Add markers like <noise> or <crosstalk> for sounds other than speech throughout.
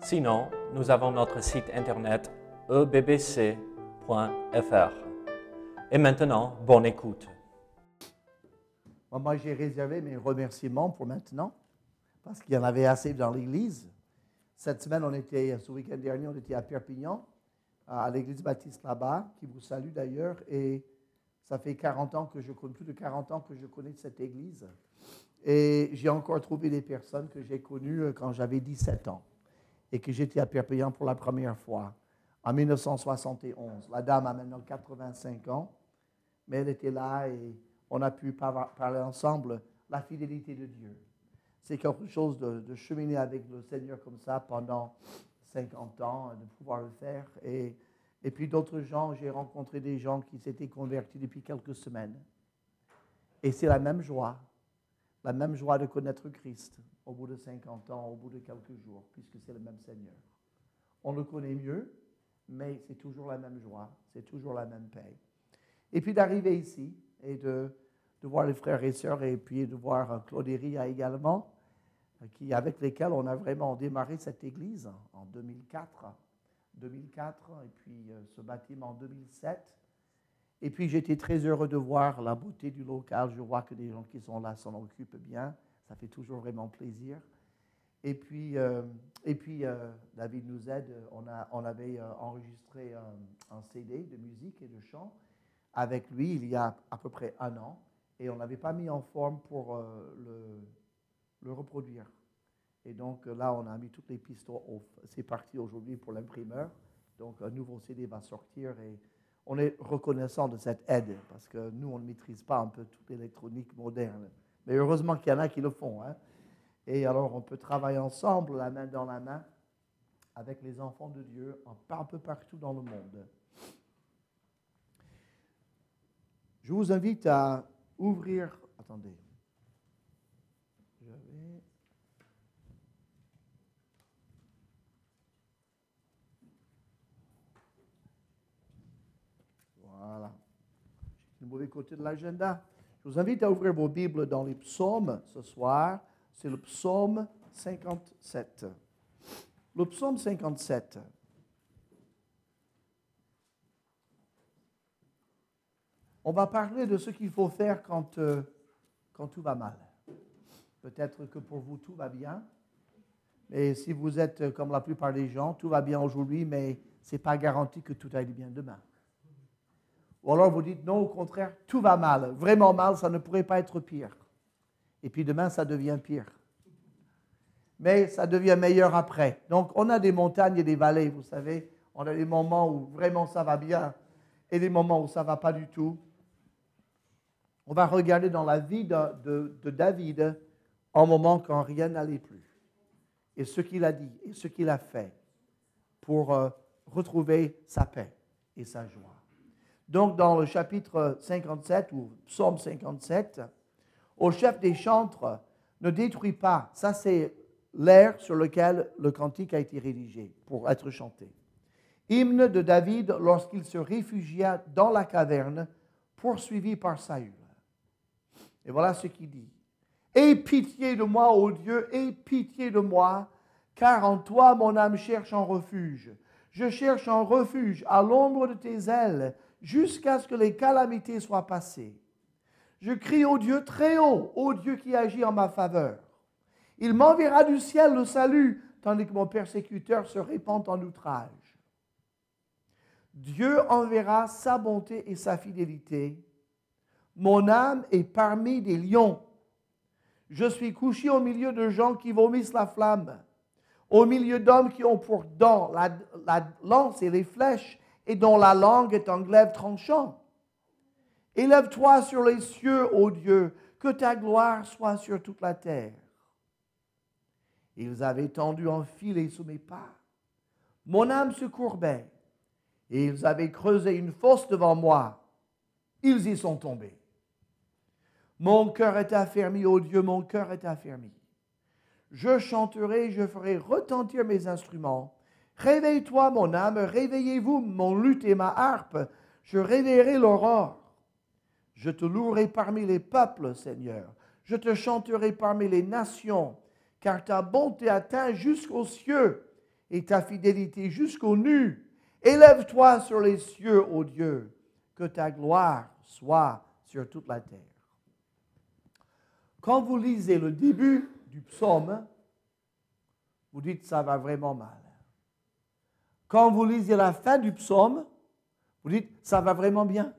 Sinon, nous avons notre site internet ebbc.fr. Et maintenant, bonne écoute. Moi, j'ai réservé mes remerciements pour maintenant, parce qu'il y en avait assez dans l'Église. Cette semaine, on était, ce week-end dernier, on était à Perpignan, à l'Église baptiste là-bas, qui vous salue d'ailleurs. Et ça fait 40 ans que je connais, plus de 40 ans que je connais cette Église. Et j'ai encore trouvé des personnes que j'ai connues euh, quand j'avais 17 ans et que j'étais à Perpignan pour la première fois en 1971. La dame a maintenant 85 ans, mais elle était là et on a pu parler ensemble la fidélité de Dieu c'est quelque chose de, cheminer avec le Seigneur comme ça pendant 50 ans, de pouvoir le faire. Et, et puis d'autres gens, j'ai rencontré des gens qui s'étaient convertis depuis quelques semaines. Et c'est la même joie, la même joie de connaître Christ au bout de 50 ans, au bout de quelques jours, puisque c'est le même Seigneur. On le connaît mieux, mais c'est toujours la même joie, c'est toujours la même paix. Et puis d'arriver ici et de, voir les frères et sœurs et puis de voir Claude également, qui, avec lesquels on a vraiment démarré cette église en 2004, 2004 et puis euh, ce bâtiment en 2007. Et puis j'étais très heureux de voir la beauté du local. Je vois que les gens qui sont là s'en occupent bien. Ça fait toujours vraiment plaisir. Et puis, euh, et puis euh, David nous aide. On, a, on avait enregistré un, un, CD de musique et de chant avec lui il y a à peu près un an. Et on n'avait pas mis en forme pour le, reproduire. Et donc là, on a mis toutes les pistes. C'est parti aujourd'hui pour l'imprimeur. Donc un nouveau CD va sortir et on est reconnaissant de cette aide parce que nous, on ne maîtrise pas un peu toute l'électronique moderne. Mais heureusement qu'il y en a qui le font. Hein. Et alors, on peut travailler ensemble, la main dans la main, avec les enfants de Dieu, un peu partout dans le monde. Je vous invite à ouvrir. Attendez. Voilà. Le mauvais côté de l'agenda. Je vous invite à ouvrir vos Bibles dans les psaumes ce soir. C'est le psaume 57. Le psaume 57. On va parler de ce qu'il faut faire quand, euh, quand tout va mal. Peut-être que pour vous, tout va bien. Mais si vous êtes comme la plupart des gens, tout va bien aujourd'hui, mais ce n'est pas garanti que tout aille bien demain. Ou alors vous dites non, au contraire, tout va mal. Vraiment mal, ça ne pourrait pas être pire. Et puis demain, ça devient pire. Mais ça devient meilleur après. Donc on a des montagnes et des vallées, vous savez. On a des moments où vraiment ça va bien et des moments où ça ne va pas du tout. On va regarder dans la vie de, de David en moment quand rien n'allait plus. Et ce qu'il a dit et ce qu'il a fait pour euh, retrouver sa paix et sa joie. Donc, dans le chapitre 57 ou psaume 57, au chef des chantres, ne détruis pas. Ça, c'est l'air sur lequel le cantique a été rédigé pour être chanté. Hymne de David lorsqu'il se réfugia dans la caverne, poursuivi par Saül. Et voilà ce qu'il dit. Aie pitié de moi, ô Dieu, aie pitié de moi, car en toi mon âme cherche un refuge. Je cherche un refuge à l'ombre de tes ailes, jusqu'à ce que les calamités soient passées. Je crie au Dieu très haut, au Dieu qui agit en ma faveur. Il m'enverra du ciel le salut, tandis que mon persécuteur se répand en outrage. Dieu enverra sa bonté et sa fidélité. Mon âme est parmi des lions. Je suis couché au milieu de gens qui vomissent la flamme, au milieu d'hommes qui ont pour dents la, lance et les flèches, et dont la langue est un glaive tranchant. Élève-toi sur les cieux, ô Dieu, que ta gloire soit sur toute la terre. Ils avaient tendu un filet sous mes pas, Mon âme se courbait, ils avaient creusé une fosse devant moi. Ils y sont tombés. Mon cœur est affermi, ô Dieu, mon cœur est affermi. Je chanterai, je ferai retentir mes instruments. Réveille-toi, mon âme, réveillez-vous, mon luth et ma harpe. Je réveillerai l'aurore. Je te louerai parmi les peuples, Seigneur. Je te chanterai parmi les nations, car ta bonté atteint jusqu'aux cieux et ta fidélité jusqu'aux nues. Élève-toi sur les cieux, ô Dieu, que ta gloire soit sur toute la terre. Quand vous lisez le début du psaume, vous dites ça va vraiment mal. Quand vous lisez la fin du psaume, vous dites ça va vraiment bien.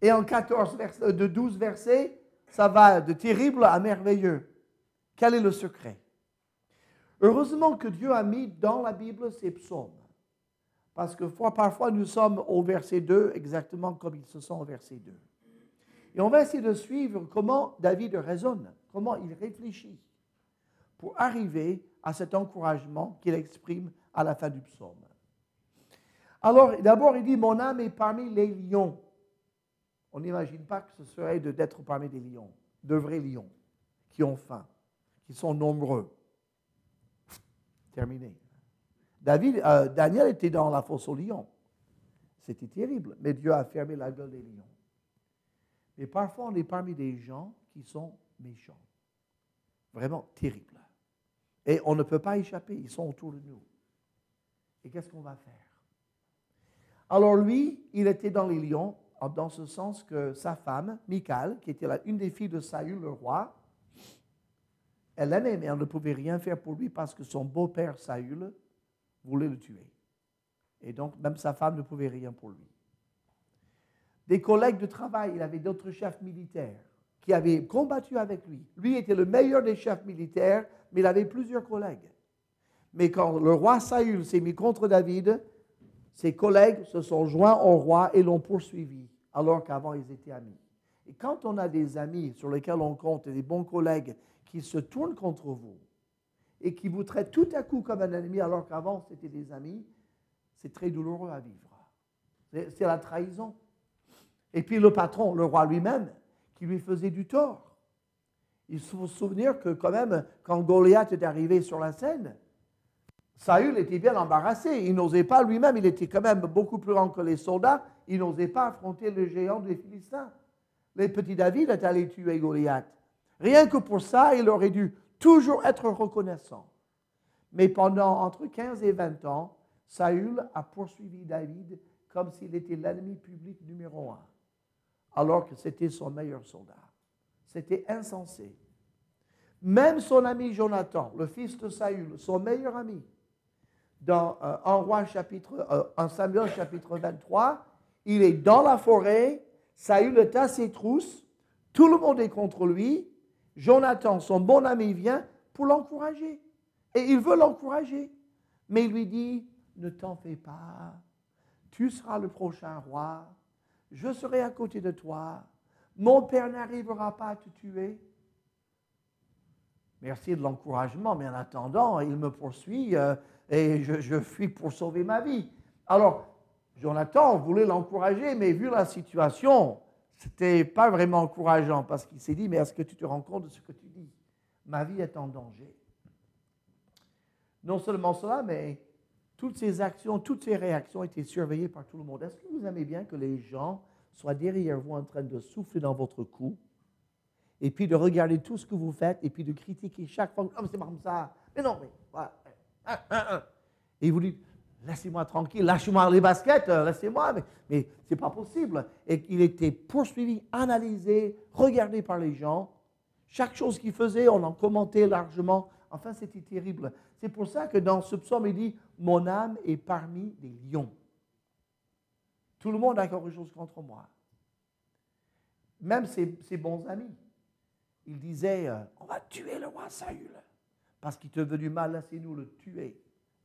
Et en 14 versets, de 12 versets, ça va de terrible à merveilleux. Quel est le secret? Heureusement que Dieu a mis dans la Bible ces psaumes. Parce que parfois nous sommes au verset 2 exactement comme ils se sont au verset 2. Et on va essayer de suivre comment David raisonne, comment il réfléchit pour arriver à cet encouragement qu'il exprime à la fin du psaume. Alors, d'abord, il dit, mon âme est parmi les lions. On n'imagine pas que ce serait d'être parmi des lions, de vrais lions, qui ont faim, qui sont nombreux. Terminé. Euh, Daniel était dans la fosse aux lions. C'était terrible, mais Dieu a fermé la gueule des lions. Mais parfois, on est parmi des gens qui sont méchants. Vraiment terribles. Et on ne peut pas échapper, ils sont autour de nous. Et qu'est-ce qu'on va faire? Alors lui, il était dans les lions, dans ce sens que sa femme, Michal, qui était une des filles de Saül, le roi, elle l'aimait, mais elle ne pouvait rien faire pour lui parce que son beau-père Saül voulait le tuer. Et donc, même sa femme ne pouvait rien pour lui des collègues de travail, il avait d'autres chefs militaires qui avaient combattu avec lui. Lui était le meilleur des chefs militaires, mais il avait plusieurs collègues. Mais quand le roi Saül s'est mis contre David, ses collègues se sont joints au roi et l'ont poursuivi, alors qu'avant ils étaient amis. Et quand on a des amis sur lesquels on compte, des bons collègues qui se tournent contre vous et qui vous traitent tout à coup comme un ennemi alors qu'avant c'était des amis, c'est très douloureux à vivre. C'est la trahison. Et puis le patron, le roi lui-même, qui lui faisait du tort. Il faut se souvenir que quand même, quand Goliath est arrivé sur la scène, Saül était bien embarrassé. Il n'osait pas lui-même, il était quand même beaucoup plus grand que les soldats, il n'osait pas affronter le géant des Philistins. Le petit David est allé tuer Goliath. Rien que pour ça, il aurait dû toujours être reconnaissant. Mais pendant entre 15 et 20 ans, Saül a poursuivi David comme s'il était l'ennemi public numéro un alors que c'était son meilleur soldat. C'était insensé. Même son ami Jonathan, le fils de Saül, son meilleur ami, dans euh, chapitre, euh, en Samuel chapitre 23, il est dans la forêt, Saül est à ses trousses, tout le monde est contre lui, Jonathan, son bon ami, vient pour l'encourager. Et il veut l'encourager. Mais il lui dit, ne t'en fais pas, tu seras le prochain roi, je serai à côté de toi. Mon père n'arrivera pas à te tuer. Merci de l'encouragement, mais en attendant, il me poursuit euh, et je, fuis pour sauver ma vie. Alors, Jonathan voulait l'encourager, mais vu la situation, ce n'était pas vraiment encourageant parce qu'il s'est dit, mais est-ce que tu te rends compte de ce que tu dis? Ma vie est en danger. Non seulement cela, mais toutes ces actions, toutes ces réactions étaient surveillées par tout le monde. Est-ce que vous aimez bien que les gens soient derrière vous en train de souffler dans votre cou et puis de regarder tout ce que vous faites et puis de critiquer chaque fois, oh, c'est comme ça, mais non, mais voilà. Et vous dites, laissez-moi tranquille, lâchez-moi les baskets, euh, laissez-moi, mais, mais ce n'est pas possible. Et il était poursuivi, analysé, regardé par les gens. Chaque chose qu'il faisait, on en commentait largement. Enfin, c'était terrible. C'est pour ça que dans ce psaume, il dit Mon âme est parmi les lions. Tout le monde a quelque chose contre moi. Même ses, bons amis. Il disait euh, On va tuer le roi Saül. Parce qu'il te veut du mal, laissez-nous le tuer.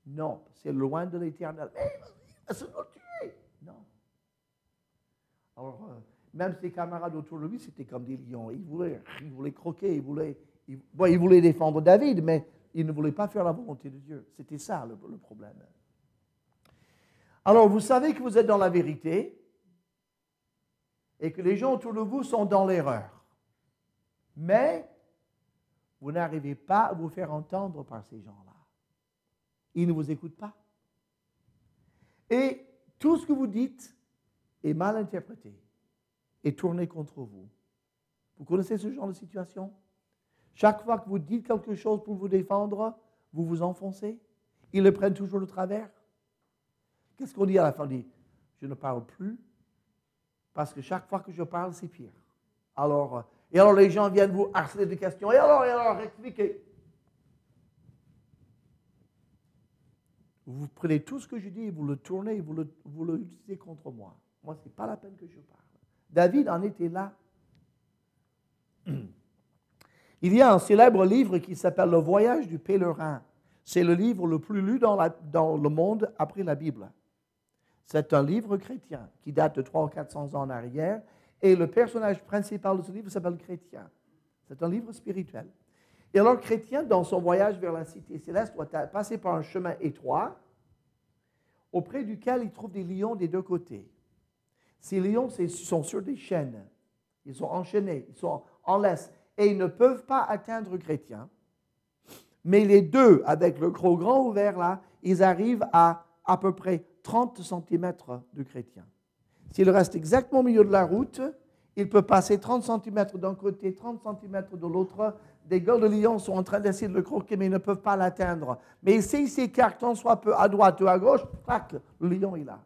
Non, c'est loin de l'éternel. Laissez-nous le tuer. Non. Alors, euh, même ses camarades autour de lui, c'était comme des lions. Ils voulaient, ils voulaient croquer, ils voulaient, ils voulaient défendre David, mais il ne voulait pas faire la volonté de Dieu. C'était ça le, le problème. Alors, vous savez que vous êtes dans la vérité et que les gens autour de vous sont dans l'erreur. Mais vous n'arrivez pas à vous faire entendre par ces gens-là. Ils ne vous écoutent pas. Et tout ce que vous dites est mal interprété et tourné contre vous. Vous connaissez ce genre de situation? Chaque fois que vous dites quelque chose pour vous défendre, vous vous enfoncez. Ils le prennent toujours de travers. Qu'est-ce qu'on dit à la fin? On dit, je ne parle plus parce que chaque fois que je parle, c'est pire. Alors, euh, et alors les gens viennent vous harceler de questions. Et alors, et alors, expliquez. Vous prenez tout ce que je dis vous le tournez vous le, vous le utilisez contre moi. Moi, ce n'est pas la peine que je parle. David en était là. <clears throat> Il y a un célèbre livre qui s'appelle Le voyage du pèlerin. C'est le livre le plus lu dans, le monde après la Bible. C'est un livre chrétien qui date de 300 ou 400 ans en arrière. Et le personnage principal de ce livre s'appelle Chrétien. C'est un livre spirituel. Et alors, Chrétien, dans son voyage vers la cité céleste, doit passer par un chemin étroit auprès duquel il trouve des lions des deux côtés. Ces lions sont sur des chaînes. Ils sont enchaînés, ils sont en laisse. Et ils ne peuvent pas atteindre Chrétien. Mais les deux, avec le gros grand ouvert là, ils arrivent à à peu près 30 cm de chrétien. S'il reste exactement au milieu de la route, il peut passer 30 cm d'un côté, 30 cm de l'autre. Des gueules de lion sont en train d'essayer de le croquer, mais ils ne peuvent pas l'atteindre. Mais s'il s'écarte tant soit peu à droite ou à gauche, tac, le lion est là.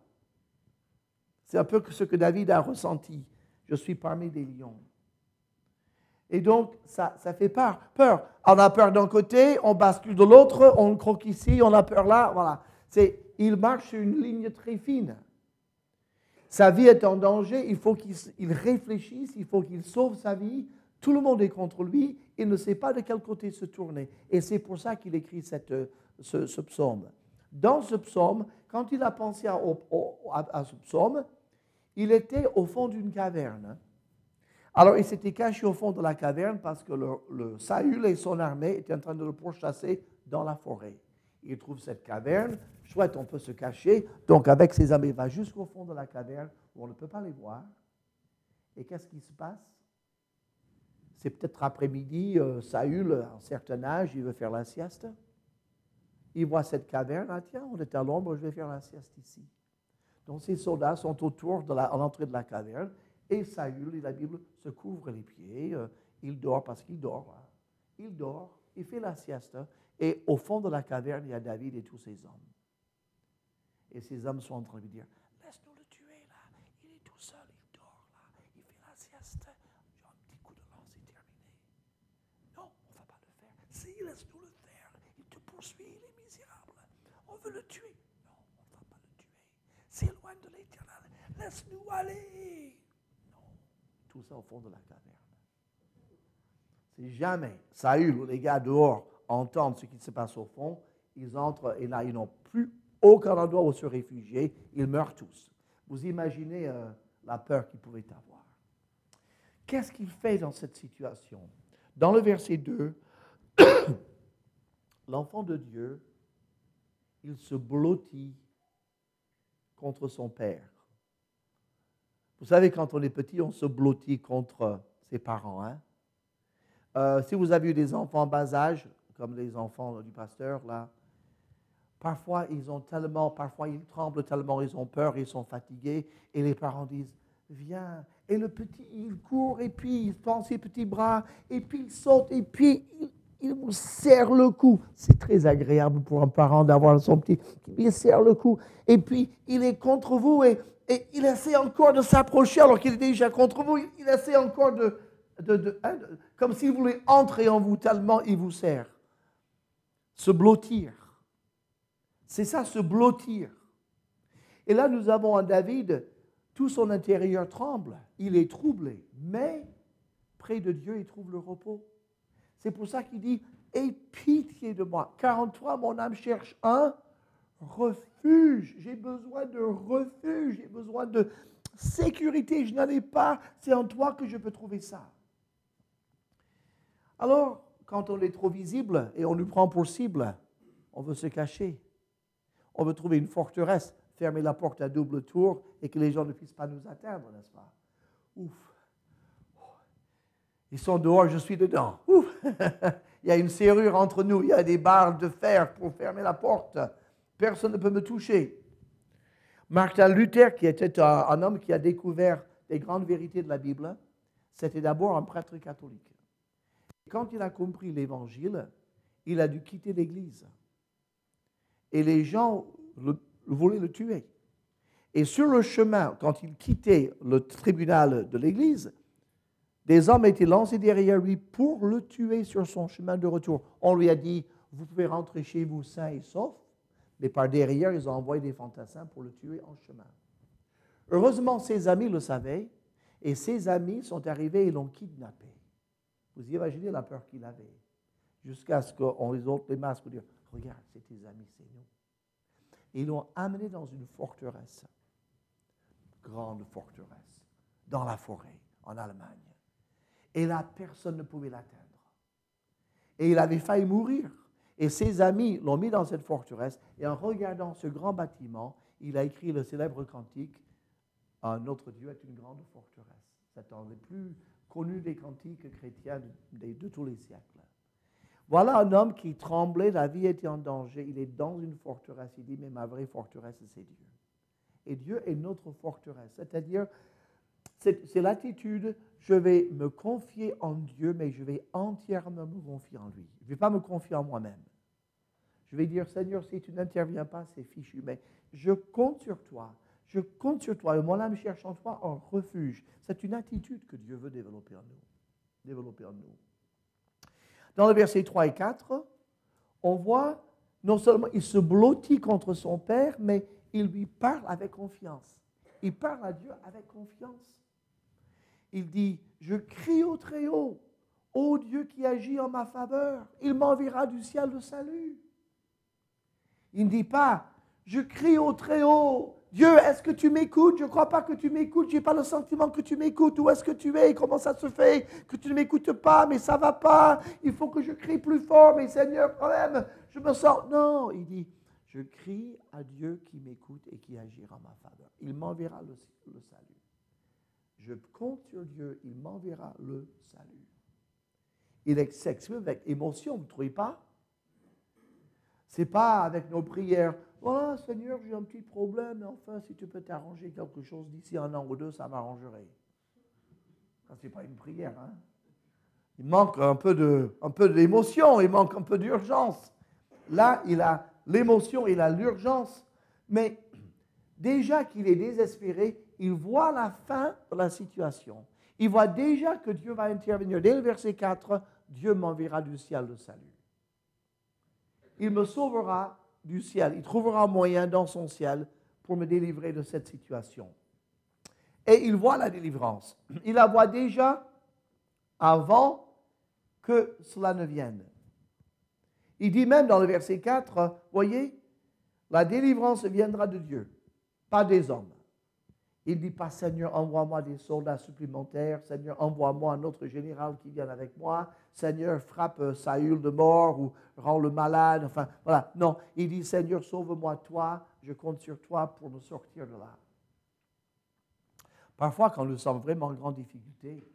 C'est un peu ce que David a ressenti. Je suis parmi des lions. Et donc, ça, ça fait peur. Peur. On a peur d'un côté, on bascule de l'autre, on croque ici, on a peur là. Voilà. C'est il marche sur une ligne très fine. Sa vie est en danger, il faut qu'il réfléchisse, il faut qu'il sauve sa vie. Tout le monde est contre lui, il ne sait pas de quel côté se tourner. Et c'est pour ça qu'il écrit cette, ce, psaume. Dans ce psaume, quand il a pensé à, à, ce psaume, il était au fond d'une caverne. Alors, il s'était caché au fond de la caverne parce que le, Saül et son armée étaient en train de le pourchasser dans la forêt. Il trouve cette caverne, Soit on peut se cacher. Donc, avec ses amis, il va jusqu'au fond de la caverne où on ne peut pas les voir. Et qu'est-ce qui se passe? C'est peut-être après-midi, euh, Saül, à un certain âge, il veut faire la sieste. Il voit cette caverne, ah tiens, on est à l'ombre, je vais faire la sieste ici. Donc ses soldats sont autour de l'entrée de la caverne et Saül, la Bible, se couvre les pieds. Euh, il dort parce qu'il dort. Hein. Il dort, il fait la sieste. Et au fond de la caverne, il y a David et tous ses hommes. Et ces hommes sont en train de lui dire, laisse-nous le tuer là, il est tout seul, il dort là, il fait la sieste. J'ai un petit coup de lance, c'est terminé. Non, on ne va pas le faire. Si, laisse-nous le faire. Il te poursuit, il est misérable. On veut le tuer. Non, on ne va pas le tuer. C'est loin de l'éternel. Laisse-nous aller. Tout ça au fond de la caverne. C'est jamais Saül ou les gars dehors entendent ce qui se passe au fond, ils entrent et là, ils n'ont plus aucun endroit où se réfugier, ils meurent tous. Vous imaginez euh, la peur qu'ils pouvaient avoir. Qu'est-ce qu'il fait dans cette situation? Dans le verset 2, <coughs> l'enfant de Dieu, il se blottit contre son père. Vous savez, quand on est petit, on se blottit contre ses parents. Hein? Euh, si vous avez eu des enfants en bas âge, comme les enfants du pasteur, là, Parfois, ils ont tellement, parfois, ils tremblent tellement, ils ont peur, ils sont fatigués, et les parents disent, viens. Et le petit, il court, et puis il tend ses petits bras, et puis il saute, et puis il, vous serre le cou. C'est très agréable pour un parent d'avoir son petit, il serre le cou, et puis il est contre vous, et, et il essaie encore de s'approcher, alors qu'il est déjà contre vous, il, essaie encore de, hein, de comme s'il voulait entrer en vous tellement il vous serre. Se blottir. C'est ça, se blottir. Et là, nous avons un David, tout son intérieur tremble, il est troublé, mais près de Dieu, il trouve le repos. C'est pour ça qu'il dit, aie pitié de moi. 43, mon âme cherche un refuge. J'ai besoin de refuge, j'ai besoin de sécurité. Je n'en ai pas, c'est en toi que je peux trouver ça. Alors, quand on est trop visible et on nous prend pour cible, on veut se cacher. On veut trouver une forteresse, fermer la porte à double tour et que les gens ne puissent pas nous atteindre, n'est-ce pas? Ouf. Ils sont dehors, je suis dedans. Ouf. <laughs> il y a une serrure entre nous, il y a des barres de fer pour fermer la porte. Personne ne peut me toucher. Martin Luther, qui était un, homme qui a découvert les grandes vérités de la Bible, c'était d'abord un prêtre catholique. Quand il a compris l'évangile, il a dû quitter l'église. Et les gens voulaient le tuer. Et sur le chemin, quand il quittait le tribunal de l'église, des hommes étaient lancés derrière lui pour le tuer sur son chemin de retour. On lui a dit, vous pouvez rentrer chez vous sain et sauf, mais par derrière, ils ont envoyé des fantassins pour le tuer en chemin. Heureusement, ses amis le savaient, et ses amis sont arrivés et l'ont kidnappé. Vous imaginez la peur qu'il avait, jusqu'à ce qu'on les autres les masques pour dire, regarde, c'est tes amis, c'est nous. Ils l'ont amené dans une forteresse, grande forteresse, dans la forêt, en Allemagne. Et là, personne ne pouvait l'atteindre. Et il avait failli mourir. Et ses amis l'ont mis dans cette forteresse. Et en regardant ce grand bâtiment, il a écrit le célèbre cantique Notre Dieu est une grande forteresse. C'est un des plus connus des cantiques chrétiens de, tous les siècles. Voilà un homme qui tremblait, la vie était en danger. Il est dans une forteresse. Il dit Mais ma vraie forteresse, c'est Dieu. Et Dieu est notre forteresse. C'est-à-dire, c'est l'attitude, je vais me confier en Dieu, mais je vais entièrement me confier en lui. Je ne vais pas me confier en moi-même. Je vais dire, Seigneur, si tu n'interviens pas, c'est fichu, mais je compte sur toi. Je compte sur toi. Et mon âme cherche en toi un refuge. C'est une attitude que Dieu veut développer en nous. Développer en nous. Dans le verset 3 et 4, on voit non seulement il se blottit contre son Père, mais il lui parle avec confiance. Il parle à Dieu avec confiance il dit, je crie au Très-Haut, ô Dieu qui agit en ma faveur, il m'enverra du ciel le salut. Il ne dit pas, je crie au Très-Haut, Dieu, est-ce que tu m'écoutes? Je ne crois pas que tu m'écoutes, je n'ai pas le sentiment que tu m'écoutes. Où est-ce que tu es? Comment ça se fait que tu ne m'écoutes pas? Mais ça ne va pas. Il faut que je crie plus fort. Mais Seigneur, quand même, je me sens... Non, il dit, je crie à Dieu qui m'écoute et qui agira en ma faveur. Il m'enverra le, le salut. Je compte sur Dieu, il m'enverra le salut. Il s'exprime avec émotion, vous ne trouvez pas? Ce n'est pas avec nos prières. Voilà, Seigneur, j'ai un petit problème, enfin, si tu peux t'arranger quelque chose d'ici un an ou deux, ça m'arrangerait. Ce n'est pas une prière. Hein? Il manque un peu d'émotion, il manque un peu d'urgence. Là, il a l'émotion, il a l'urgence. Mais déjà qu'il est désespéré, il voit la fin de la situation. Il voit déjà que Dieu va intervenir. Dès le verset 4, Dieu m'enverra du ciel le salut. Il me sauvera du ciel. Il trouvera un moyen dans son ciel pour me délivrer de cette situation. Et il voit la délivrance. Il la voit déjà avant que cela ne vienne. Il dit même dans le verset 4, voyez, la délivrance viendra de Dieu, pas des hommes. Il ne dit pas, Seigneur, envoie-moi des soldats supplémentaires. Seigneur, envoie-moi un autre général qui vienne avec moi. Seigneur, frappe euh, Saül de mort ou rend le malade. Enfin, voilà. Non, il dit, Seigneur, sauve-moi toi. Je compte sur toi pour nous sortir de là. Parfois, quand nous sommes vraiment en grande difficulté,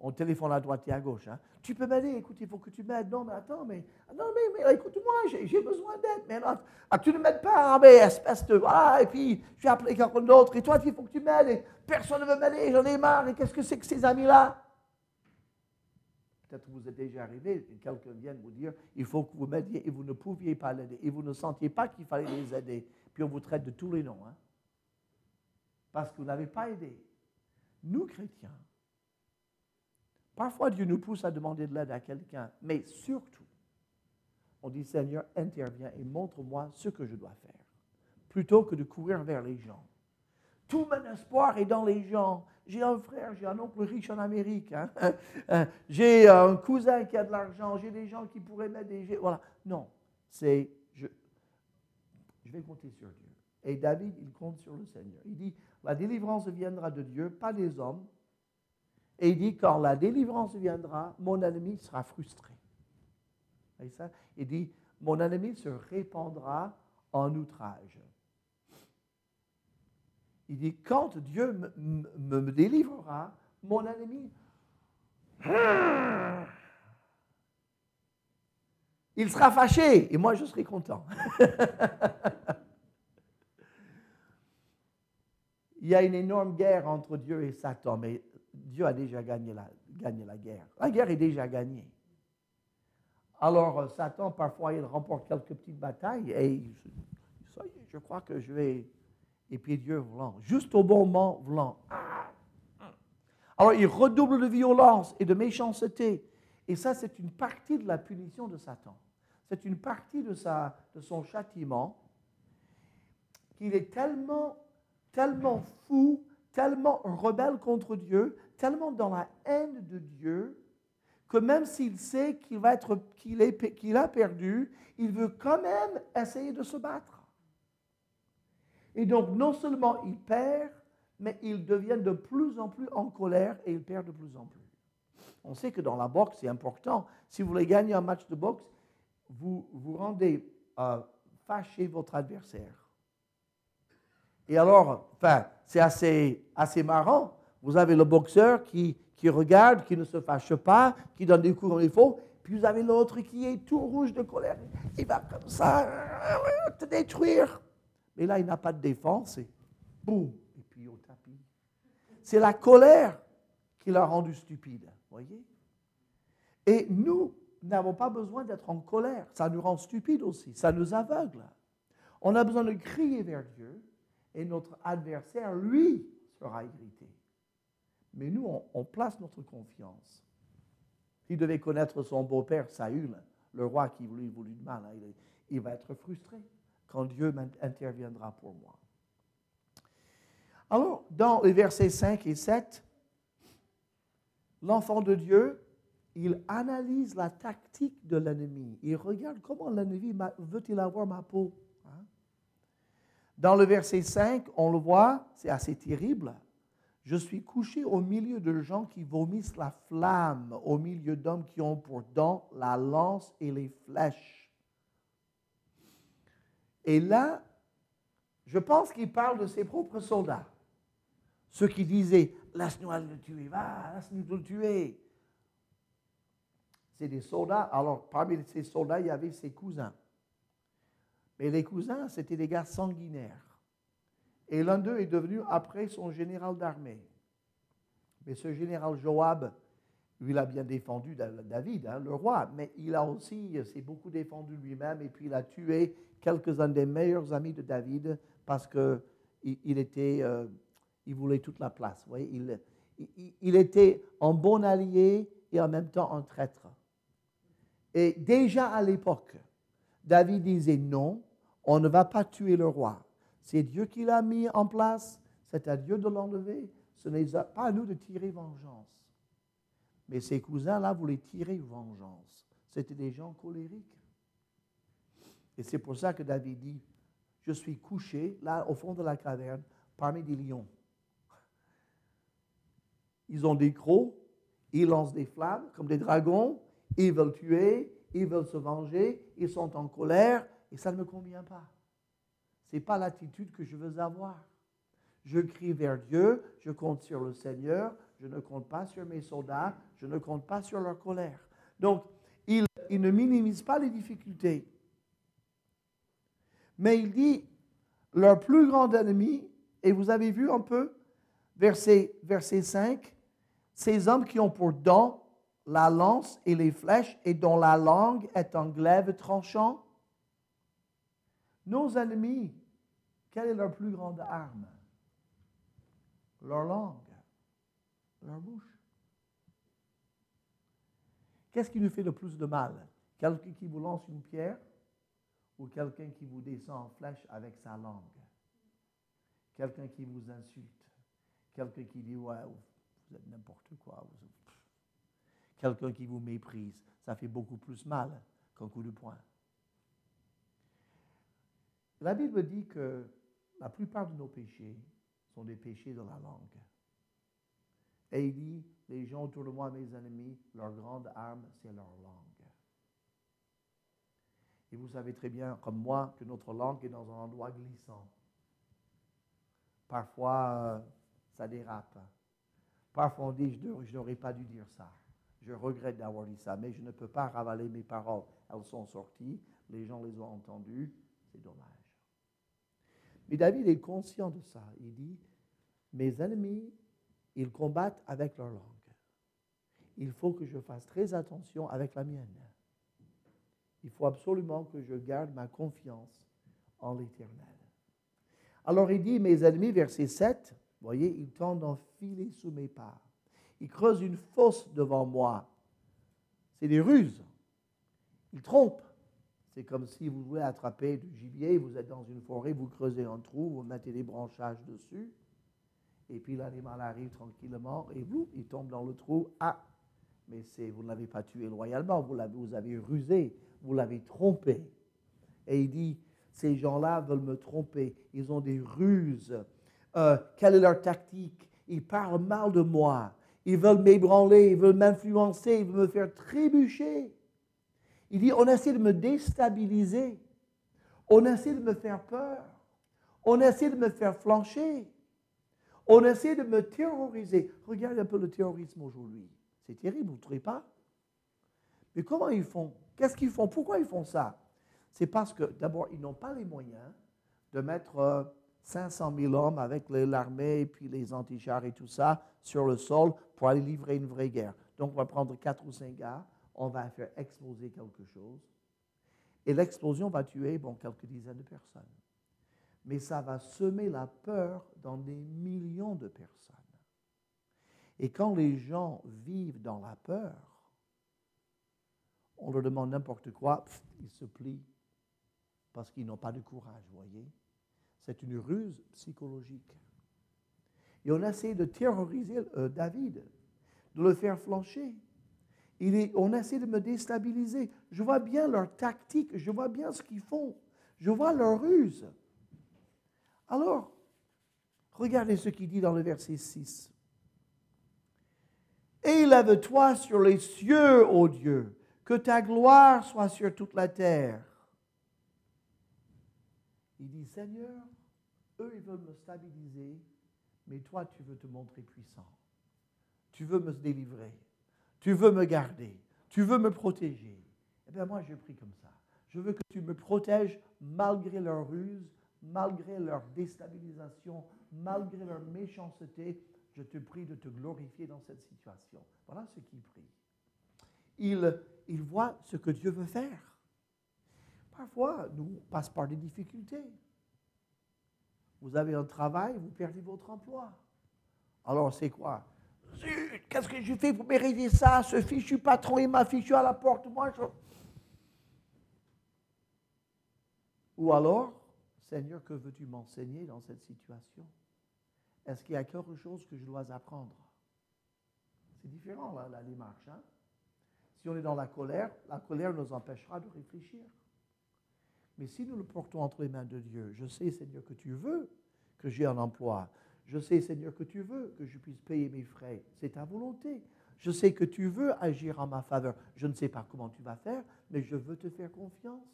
on téléphone à droite et à gauche. Hein. Tu peux m'aider, écoute, il faut que tu m'aides. Non, mais attends, mais, non, mais, écoute-moi, j'ai besoin d'aide. Mais non, ah, tu ne m'aides pas, mais espèce de. Voilà, et puis je vais appeler quelqu'un d'autre. Et toi, il faut que tu m'aides. Personne ne veut m'aider, j'en ai marre. Et qu'est-ce que c'est que ces amis-là? Peut-être que vous êtes déjà arrivé, quelqu'un vient vous dire il faut que vous m'aidiez et vous ne pouviez pas l'aider. Et vous ne sentiez pas qu'il fallait les aider. Puis on vous traite de tous les noms. Hein, parce que vous n'avez pas aidé. Nous, chrétiens, Parfois, Dieu nous pousse à demander de l'aide à quelqu'un, mais surtout, on dit Seigneur, interviens et montre-moi ce que je dois faire, plutôt que de courir vers les gens. Tout mon espoir est dans les gens. J'ai un frère, j'ai un oncle riche en Amérique, hein. <laughs> j'ai un cousin qui a de l'argent, j'ai des gens qui pourraient m'aider. Voilà. Non, c'est je vais compter sur Dieu. Et David, il compte sur le Seigneur. Il dit, la délivrance viendra de Dieu, pas des hommes, et il dit, quand la délivrance viendra, mon ennemi sera frustré. Voyez ça? Il dit, mon ennemi se répandra en outrage. Il dit, quand Dieu me, me délivrera, mon ennemi, <clears throat> il sera fâché et moi je serai content. <laughs> il y a une énorme guerre entre Dieu et Satan, mais Dieu a déjà gagné la, gagné la guerre. La guerre est déjà gagnée. Alors, euh, Satan, parfois, il remporte quelques petites batailles et ça y est, je crois que je vais. Et puis Dieu volant, juste au bon moment, volant. Alors, il redouble de violence et de méchanceté. Et ça, c'est une partie de la punition de Satan. C'est une partie de, sa, de son châtiment qu'il est tellement, tellement fou, tellement rebelle contre Dieu, tellement dans la haine de Dieu, que même s'il sait qu'il va être, a perdu, il veut quand même essayer de se battre. Et donc, non seulement il perd, mais il devient de plus en plus en colère et il perd de plus en plus. On sait que dans la boxe, c'est important. Si vous voulez gagner un match de boxe, vous vous rendez euh, fâcher votre adversaire. Et alors, enfin, c'est assez, assez marrant. Vous avez le boxeur qui, qui regarde, qui ne se fâche pas, qui donne des coups comme il faut. Puis vous avez l'autre qui est tout rouge de colère. Il va comme ça te détruire. Mais là, il n'a pas de défense. Et boum, et puis au tapis. C'est la colère qui l'a rendu stupide. Voyez Et nous n'avons pas besoin d'être en colère. Ça nous rend stupides aussi. Ça nous aveugle. On a besoin de crier vers Dieu et notre adversaire, lui, sera irrité. Mais nous, on, place notre confiance. Il devait connaître son beau-père Saül, le roi qui lui voulut de mal. Hein. Il, il va être frustré quand Dieu interviendra pour moi. Alors, dans les versets 5 et 7, l'enfant de Dieu, il analyse la tactique de l'ennemi. Il regarde comment l'ennemi veut-il avoir ma peau? Dans le verset 5, on le voit, c'est assez terrible. Je suis couché au milieu de gens qui vomissent la flamme, au milieu d'hommes qui ont pour dents la lance et les flèches. Et là, je pense qu'il parle de ses propres soldats. Ceux qui disaient, laisse-nous le tuer, va, laisse-nous le tuer. C'est des soldats. Alors, parmi ces soldats, il y avait ses cousins. Mais les cousins, c'était des gars sanguinaires. Et l'un d'eux est devenu après son général d'armée. Mais ce général Joab, lui, il a bien défendu David, hein, le roi, mais il a aussi, s'est beaucoup défendu lui-même, et puis il a tué quelques-uns des meilleurs amis de David parce qu'il il était, euh, il voulait toute la place. Vous voyez, il, était un bon allié et en même temps un traître. Et déjà à l'époque, David disait non, on ne va pas tuer le roi. C'est Dieu qui l'a mis en place. C'est à Dieu de l'enlever. Ce n'est pas à nous de tirer vengeance. Mais ses cousins-là voulaient tirer vengeance. C'était des gens colériques. Et c'est pour ça que David dit, je suis couché là au fond de la caverne parmi des lions. Ils ont des crocs, ils lancent des flammes comme des dragons, ils veulent tuer, ils veulent se venger, ils sont en colère et ça ne me convient pas. Ce n'est pas l'attitude que je veux avoir. Je crie vers Dieu, je compte sur le Seigneur, je ne compte pas sur mes soldats, je ne compte pas sur leur colère. Donc, il, ne minimise pas les difficultés. Mais il dit, leur plus grand ennemi, et vous avez vu un peu, verset, verset 5, ces hommes qui ont pour dents la lance et les flèches et dont la langue est un glaive tranchant, nos ennemis, quelle est leur plus grande arme? Leur langue, leur bouche. Qu'est-ce qui nous fait le plus de mal? Quelqu'un qui vous lance une pierre ou quelqu'un qui vous descend en flèche avec sa langue? Quelqu'un qui vous insulte? Quelqu'un qui dit Ouais, vous êtes n'importe quoi. Quelqu'un qui vous méprise? Ça fait beaucoup plus mal qu'un coup de poing. La Bible dit que la plupart de nos péchés sont des péchés de la langue. Et il dit, les gens autour de moi, mes ennemis, leur grande arme, c'est leur langue. Et vous savez très bien, comme moi, que notre langue est dans un endroit glissant. Parfois, euh, ça dérape. Parfois, on dit, je n'aurais pas dû dire ça. Je regrette d'avoir dit ça, mais je ne peux pas ravaler mes paroles. Elles sont sorties, les gens les ont entendues, c'est dommage. Mais David est conscient de ça. Il dit, mes ennemis, ils combattent avec leur langue. Il faut que je fasse très attention avec la mienne. Il faut absolument que je garde ma confiance en l'Éternel. Alors il dit, mes ennemis, verset 7, vous voyez, ils tentent d'enfiler sous mes pas. Ils creusent une fosse devant moi. C'est des ruses. Ils trompent. C'est comme si vous voulez attraper du gibier, vous êtes dans une forêt, vous creusez un trou, vous mettez des branchages dessus, et puis l'animal arrive tranquillement, et vous, il tombe dans le trou. Ah, mais vous ne l'avez pas tué loyalement, vous, l'avez, avez rusé, vous l'avez trompé. Et il dit, ces gens-là veulent me tromper, ils ont des ruses. Euh, quelle est leur tactique? Ils parlent mal de moi, ils veulent m'ébranler, ils veulent m'influencer, ils veulent me faire trébucher. Il dit, on essaie de me déstabiliser, on essaie de me faire peur, on essaie de me faire flancher, on essaie de me terroriser. Regardez un peu le terrorisme aujourd'hui. C'est terrible, vous ne trouvez pas? Mais comment ils font? Qu'est-ce qu'ils font? Pourquoi ils font ça? C'est parce que, d'abord, ils n'ont pas les moyens de mettre 500 euh, 000 hommes avec l'armée puis les antichars et tout ça sur le sol pour aller livrer une vraie guerre. Donc, on va prendre 4 ou 5 gars, on va faire exploser quelque chose. Et l'explosion va tuer, bon, quelques dizaines de personnes. Mais ça va semer la peur dans des millions de personnes. Et quand les gens vivent dans la peur, on leur demande n'importe quoi, ils se plient parce qu'ils n'ont pas de courage, voyez. C'est une ruse psychologique. Et on essaie de terroriser euh, David, de le faire flancher. On essaie de me déstabiliser. Je vois bien leur tactique, je vois bien ce qu'ils font, je vois leur ruse. Alors, regardez ce qu'il dit dans le verset 6. Élève-toi sur les cieux, ô Dieu, que ta gloire soit sur toute la terre. Il dit, Seigneur, eux, ils veulent me stabiliser, mais toi, tu veux te montrer puissant. Tu veux me délivrer. Tu veux me garder. Tu veux me protéger. Eh bien, moi, je prie comme ça. Je veux que tu me protèges malgré leur ruse, malgré leur déstabilisation, malgré leur méchanceté, je te prie de te glorifier dans cette situation. Voilà ce qu'il prie. Il, il voit ce que Dieu veut faire. Parfois, nous passons par des difficultés. Vous avez un travail, vous perdez votre emploi. Alors, c'est quoi? Qu'est-ce que je fais pour mériter ça? Ce fichu patron, il m'a fichu à la porte. Moi. Ou alors, Seigneur, que veux-tu m'enseigner dans cette situation? Est-ce qu'il y a quelque chose que je dois apprendre? C'est différent, la démarche. Hein? Si on est dans la colère, la colère nous empêchera de réfléchir. Mais si nous le portons entre les mains de Dieu, je sais, Seigneur, que tu veux que j'ai un emploi. Je sais, Seigneur, que tu veux que je puisse payer mes frais. C'est ta volonté. Je sais que tu veux agir en ma faveur. Je ne sais pas comment tu vas faire, mais je veux te faire confiance.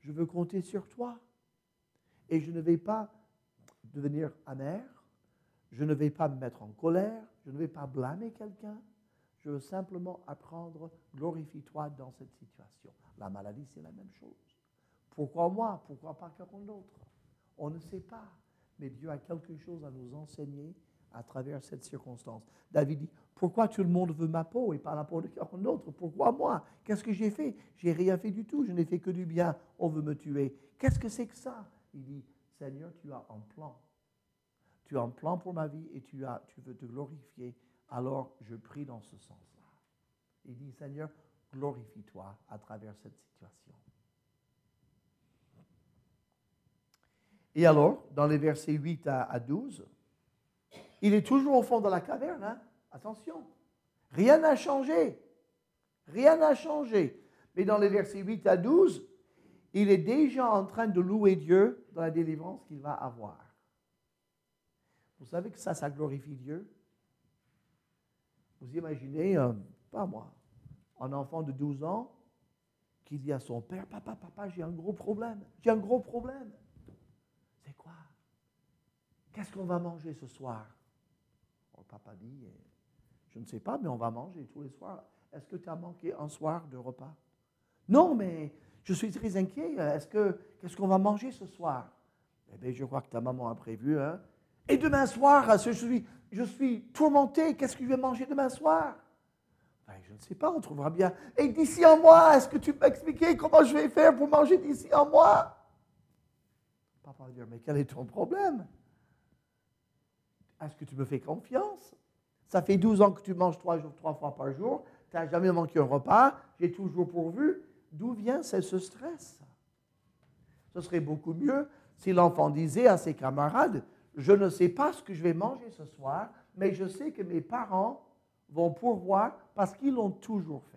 Je veux compter sur toi. Et je ne vais pas devenir amer. Je ne vais pas me mettre en colère, je ne vais pas blâmer quelqu'un, je veux simplement apprendre, glorifie-toi dans cette situation. La maladie, c'est la même chose. Pourquoi moi? Pourquoi pas quelqu'un d'autre? On ne sait pas. Mais Dieu a quelque chose à nous enseigner à travers cette circonstance. David dit, pourquoi tout le monde veut ma peau et pas la peau de quelqu'un d'autre? Pourquoi moi? Qu'est-ce que j'ai fait? J'ai rien fait du tout, je n'ai fait que du bien, on veut me tuer. Qu'est-ce que c'est que ça? Il dit, Seigneur, tu as un plan tu as un plan pour ma vie et tu, veux te glorifier, alors je prie dans ce sens-là. Il dit, Seigneur, glorifie-toi à travers cette situation. Et alors, dans les versets 8 à, 12, il est toujours au fond de la caverne. Hein? Attention, rien n'a changé. Rien n'a changé. Mais dans les versets 8 à 12, il est déjà en train de louer Dieu dans la délivrance qu'il va avoir. Vous savez que ça, ça glorifie Dieu? Vous imaginez, euh, pas moi, un enfant de 12 ans qui dit à son père, papa, papa, j'ai un gros problème, j'ai un gros problème. Qu'est-ce qu'on va manger ce soir? Le papa dit, eh, je ne sais pas, mais on va manger tous les soirs. Est-ce que tu as manqué un soir de repas? Non, mais je suis très inquiet. Est-ce que qu'est-ce qu'on va manger ce soir? Eh bien, je crois que ta maman a prévu. Hein? Et demain soir, je suis, je suis tourmenté. Qu'est-ce que je vais manger demain soir? Ben, Je ne sais pas, on trouvera bien. Et d'ici un mois, est-ce que tu peux expliquer comment je vais faire pour manger d'ici un mois? Papa va dire, mais quel est ton problème? Est-ce que tu me fais confiance Ça fait 12 ans que tu manges trois, fois par jour. Tu n'as jamais manqué un repas. J'ai toujours pourvu. D'où vient ce stress? Ce serait beaucoup mieux si l'enfant disait à ses camarades, je ne sais pas ce que je vais manger ce soir, mais je sais que mes parents vont pourvoir parce qu'ils l'ont toujours fait.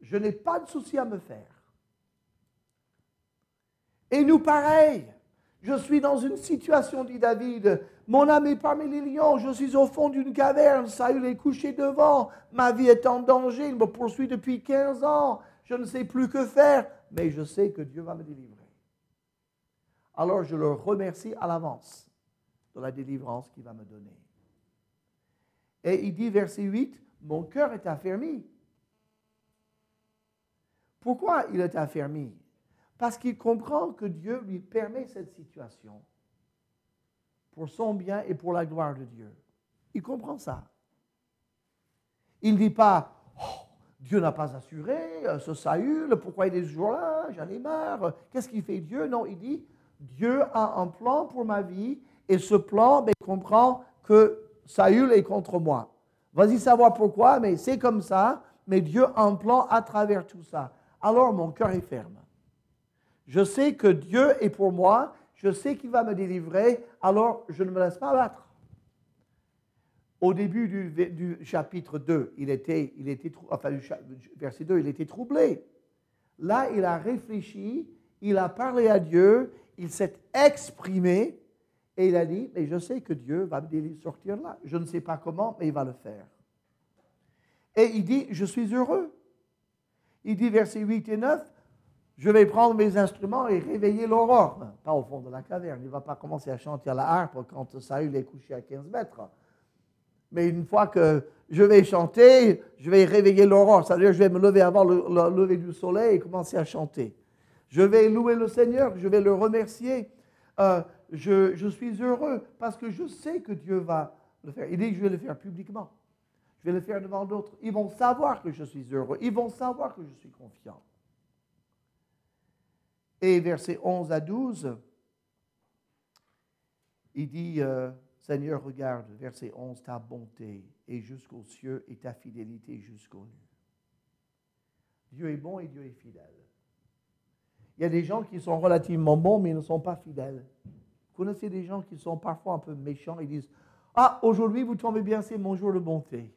Je n'ai pas de souci à me faire. Et nous, pareil. Je suis dans une situation, dit David. Mon âme est parmi les lions. Je suis au fond d'une caverne. Saül est couché devant. Ma vie est en danger. Il me poursuit depuis 15 ans. Je ne sais plus que faire. Mais je sais que Dieu va me délivrer alors je le remercie à l'avance de la délivrance qu'il va me donner. Et il dit, verset 8, mon cœur est affermi. Pourquoi il est affermi? Parce qu'il comprend que Dieu lui permet cette situation pour son bien et pour la gloire de Dieu. Il comprend ça. Il ne dit pas, oh, Dieu n'a pas assuré euh, ce Saül, pourquoi il est toujours là, j'en ai marre, qu'est-ce qu'il fait Dieu? Non, il dit, Dieu a un plan pour ma vie et ce plan ben, comprend que Saül est contre moi. Vas-y savoir pourquoi, mais c'est comme ça, mais Dieu a un plan à travers tout ça. Alors mon cœur est ferme. Je sais que Dieu est pour moi, je sais qu'il va me délivrer, alors je ne me laisse pas battre. Au début du, chapitre 2, il était, il était, enfin, verset 2, il était troublé. Là, il a réfléchi, il a parlé à Dieu, il s'est exprimé et il a dit, mais je sais que Dieu va me sortir là. Je ne sais pas comment, mais il va le faire. Et il dit, je suis heureux. Il dit, versets 8 et 9, je vais prendre mes instruments et réveiller l'aurore. Pas au fond de la caverne. Il ne va pas commencer à chanter à la harpe quand Saül est couché à 15 mètres. Mais une fois que je vais chanter, je vais réveiller l'aurore. C'est-à-dire, je vais me lever avant le lever du soleil et commencer à chanter. Je vais louer le Seigneur, je vais le remercier. Euh, je, suis heureux parce que je sais que Dieu va le faire. Il dit que je vais le faire publiquement. Je vais le faire devant d'autres. Ils vont savoir que je suis heureux. Ils vont savoir que je suis confiant. Et versets 11 à 12, il dit, euh, Seigneur, regarde, verset 11, ta bonté est jusqu'aux cieux et ta fidélité jusqu'aux nues. Dieu est bon et Dieu est fidèle. Il y a des gens qui sont relativement bons, mais ils ne sont pas fidèles. Vous connaissez des gens qui sont parfois un peu méchants et disent Ah, aujourd'hui, vous tombez bien, c'est mon jour de bonté.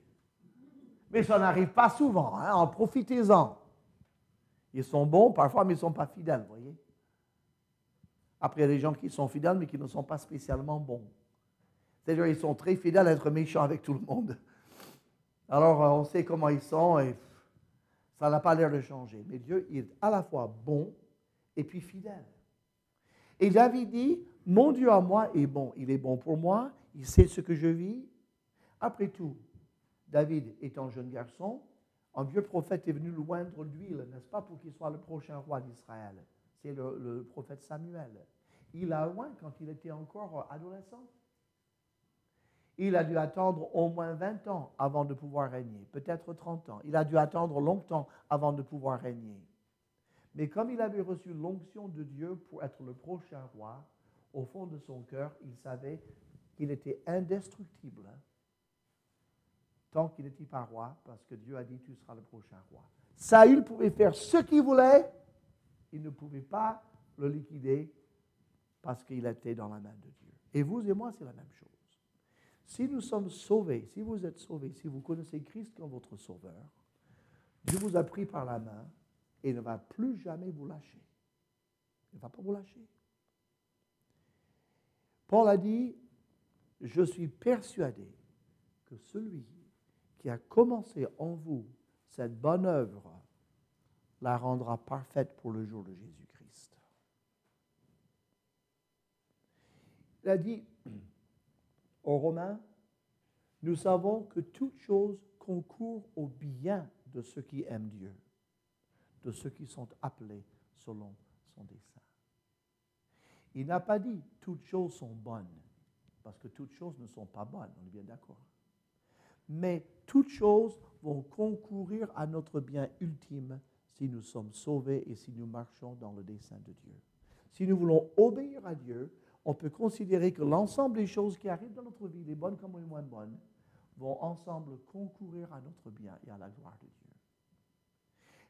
Mais ça n'arrive pas souvent, hein, en profitez-en. Ils sont bons parfois, mais ils ne sont pas fidèles, voyez. Après, il y a des gens qui sont fidèles, mais qui ne sont pas spécialement bons. C'est-à-dire, ils sont très fidèles à être méchants avec tout le monde. Alors, euh, on sait comment ils sont et ça n'a pas l'air de changer. Mais Dieu, il est à la fois bon et puis fidèle. Et David dit, mon Dieu à moi est bon, il est bon pour moi, il sait ce que je vis. Après tout, David étant jeune garçon, un vieux prophète est venu loindre l'huile, n'est-ce pas, pour qu'il soit le prochain roi d'Israël. C'est le, prophète Samuel. Il a loin quand il était encore adolescent. Il a dû attendre au moins 20 ans avant de pouvoir régner, peut-être 30 ans. Il a dû attendre longtemps avant de pouvoir régner. Mais comme il avait reçu l'onction de Dieu pour être le prochain roi, au fond de son cœur, il savait qu'il était indestructible tant qu'il n'était pas roi, parce que Dieu a dit tu seras le prochain roi. Saül pouvait faire ce qu'il voulait, il ne pouvait pas le liquider parce qu'il était dans la main de Dieu. Et vous et moi, c'est la même chose. Si nous sommes sauvés, si vous êtes sauvés, si vous connaissez Christ comme votre sauveur, Dieu vous a pris par la main et ne va plus jamais vous lâcher. Il ne va pas vous lâcher. Paul a dit, je suis persuadé que celui qui a commencé en vous cette bonne œuvre la rendra parfaite pour le jour de Jésus-Christ. Il a dit aux Romains, nous savons que toute chose concourt au bien de ceux qui aiment Dieu, de ceux qui sont appelés selon son dessein. Il n'a pas dit toutes choses sont bonnes, parce que toutes choses ne sont pas bonnes, on est bien d'accord. Mais toutes choses vont concourir à notre bien ultime si nous sommes sauvés et si nous marchons dans le dessein de Dieu. Si nous voulons obéir à Dieu, on peut considérer que l'ensemble des choses qui arrivent dans notre vie, les bonnes comme les moins bonnes, vont ensemble concourir à notre bien et à la gloire de Dieu.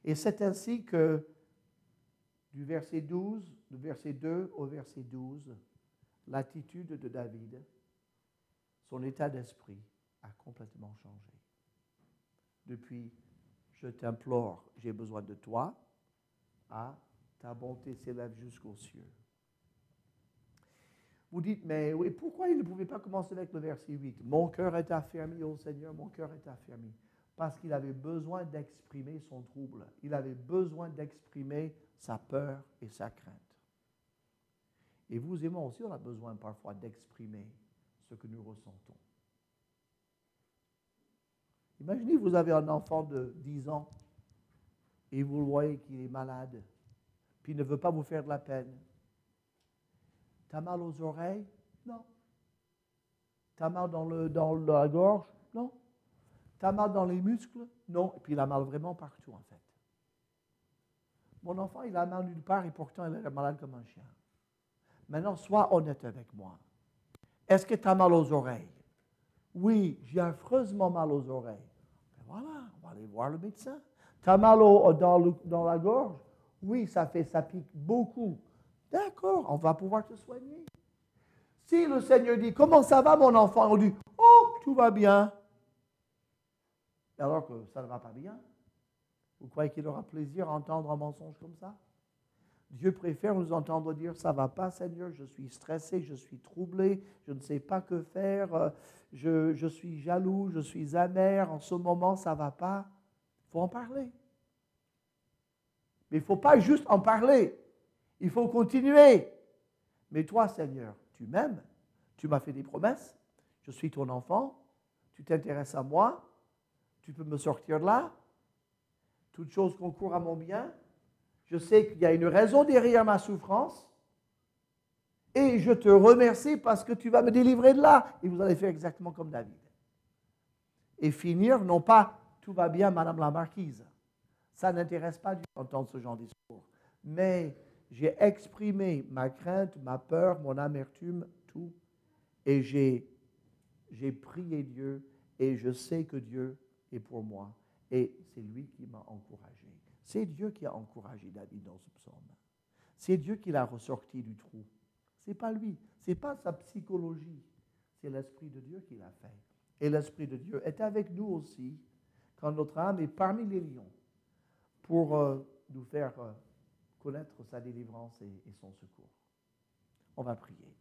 Et c'est ainsi que du verset 12, du verset 2 au verset 12, l'attitude de David, son état d'esprit a complètement changé. Depuis je t'implore, j'ai besoin de toi, à ta bonté s'élève jusqu'aux cieux. Vous dites, mais pourquoi il ne pouvait pas commencer avec le verset 8 Mon cœur est affermi, ô Seigneur, mon cœur est affermi. Parce qu'il avait besoin d'exprimer son trouble. Il avait besoin d'exprimer sa peur et sa crainte. Et vous et moi aussi, on a besoin parfois d'exprimer ce que nous ressentons. Imaginez, vous avez un enfant de 10 ans et vous le voyez qu'il est malade, puis il ne veut pas vous faire de la peine. T'as mal aux oreilles? Non. T'as mal dans, le, dans la gorge? Non. T'as mal dans les muscles? Non. Et puis il a mal vraiment partout, en fait. Mon enfant, il a mal nulle part et pourtant il est malade comme un chien. Maintenant, sois honnête avec moi. Est-ce que tu as mal aux oreilles? Oui, j'ai affreusement mal aux oreilles. Voilà, on va aller voir le médecin. Tu as mal dans, dans la gorge Oui, ça fait, ça pique beaucoup. D'accord, on va pouvoir te soigner. Si le Seigneur dit, comment ça va mon enfant? On dit, oh, tout va bien. Alors que ça ne va pas bien. Vous croyez qu'il aura plaisir à entendre un mensonge comme ça? Dieu préfère nous entendre dire, ça va pas Seigneur, je suis stressé, je suis troublé, je ne sais pas que faire, je, je suis jaloux, je suis amer, en ce moment ça va pas. Il faut en parler. Mais il ne faut pas juste en parler. Il faut continuer. Mais toi, Seigneur, tu m'aimes, tu m'as fait des promesses, je suis ton enfant, tu t'intéresses à moi, tu peux me sortir de là, toute chose concourt à mon bien, je sais qu'il y a une raison derrière ma souffrance, et je te remercie parce que tu vas me délivrer de là. Et vous allez faire exactement comme David. Et finir, non pas tout va bien, Madame la Marquise. Ça n'intéresse pas d'entendre ce genre de discours. Mais j'ai exprimé ma crainte, ma peur, mon amertume, tout. Et j'ai, j'ai prié Dieu et je sais que Dieu est pour moi. Et c'est lui qui m'a encouragé. C'est Dieu qui a encouragé David dans ce psaume. C'est Dieu qui l'a ressorti du trou. C'est pas lui. C'est pas sa psychologie. C'est l'Esprit de Dieu qui l'a fait. Et l'Esprit de Dieu est avec nous aussi quand notre âme est parmi les lions pour euh, nous faire euh, connaître sa délivrance et, son secours. On va prier.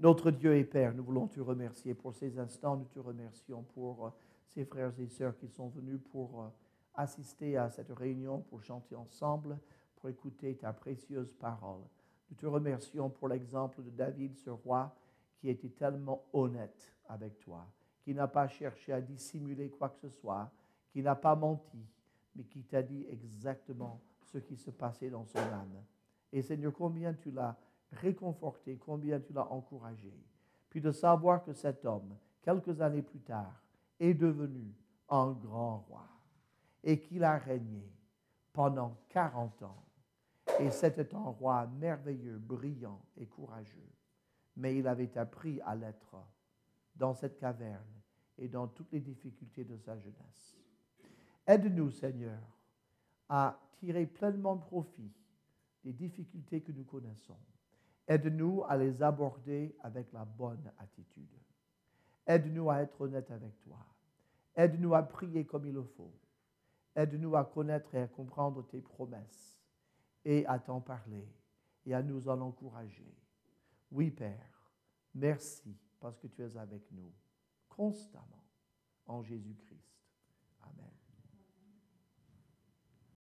Notre Dieu et Père, nous voulons te remercier pour ces instants. Nous te remercions pour euh, ces frères et sœurs qui sont venus pour assister à cette réunion, pour chanter ensemble, pour écouter ta précieuse parole. Nous te remercions pour l'exemple de David, ce roi, qui était tellement honnête avec toi, qui n'a pas cherché à dissimuler quoi que ce soit, qui n'a pas menti, mais qui t'a dit exactement ce qui se passait dans son âme. Et Seigneur, combien tu l'as réconforté, combien tu l'as encouragé. Puis de savoir que cet homme, quelques années plus tard, est devenu un grand roi et qu'il a régné pendant 40 ans. Et c'était un roi merveilleux, brillant et courageux. Mais il avait appris à l'être dans cette caverne et dans toutes les difficultés de sa jeunesse. Aide-nous, Seigneur, à tirer pleinement profit des difficultés que nous connaissons. Aide-nous à les aborder avec la bonne attitude. Aide-nous à être honnête avec toi. Aide-nous à prier comme il le faut. Aide-nous à connaître et à comprendre tes promesses et à t'en parler et à nous en encourager. Oui, Père, merci parce que tu es avec nous constamment en Jésus-Christ.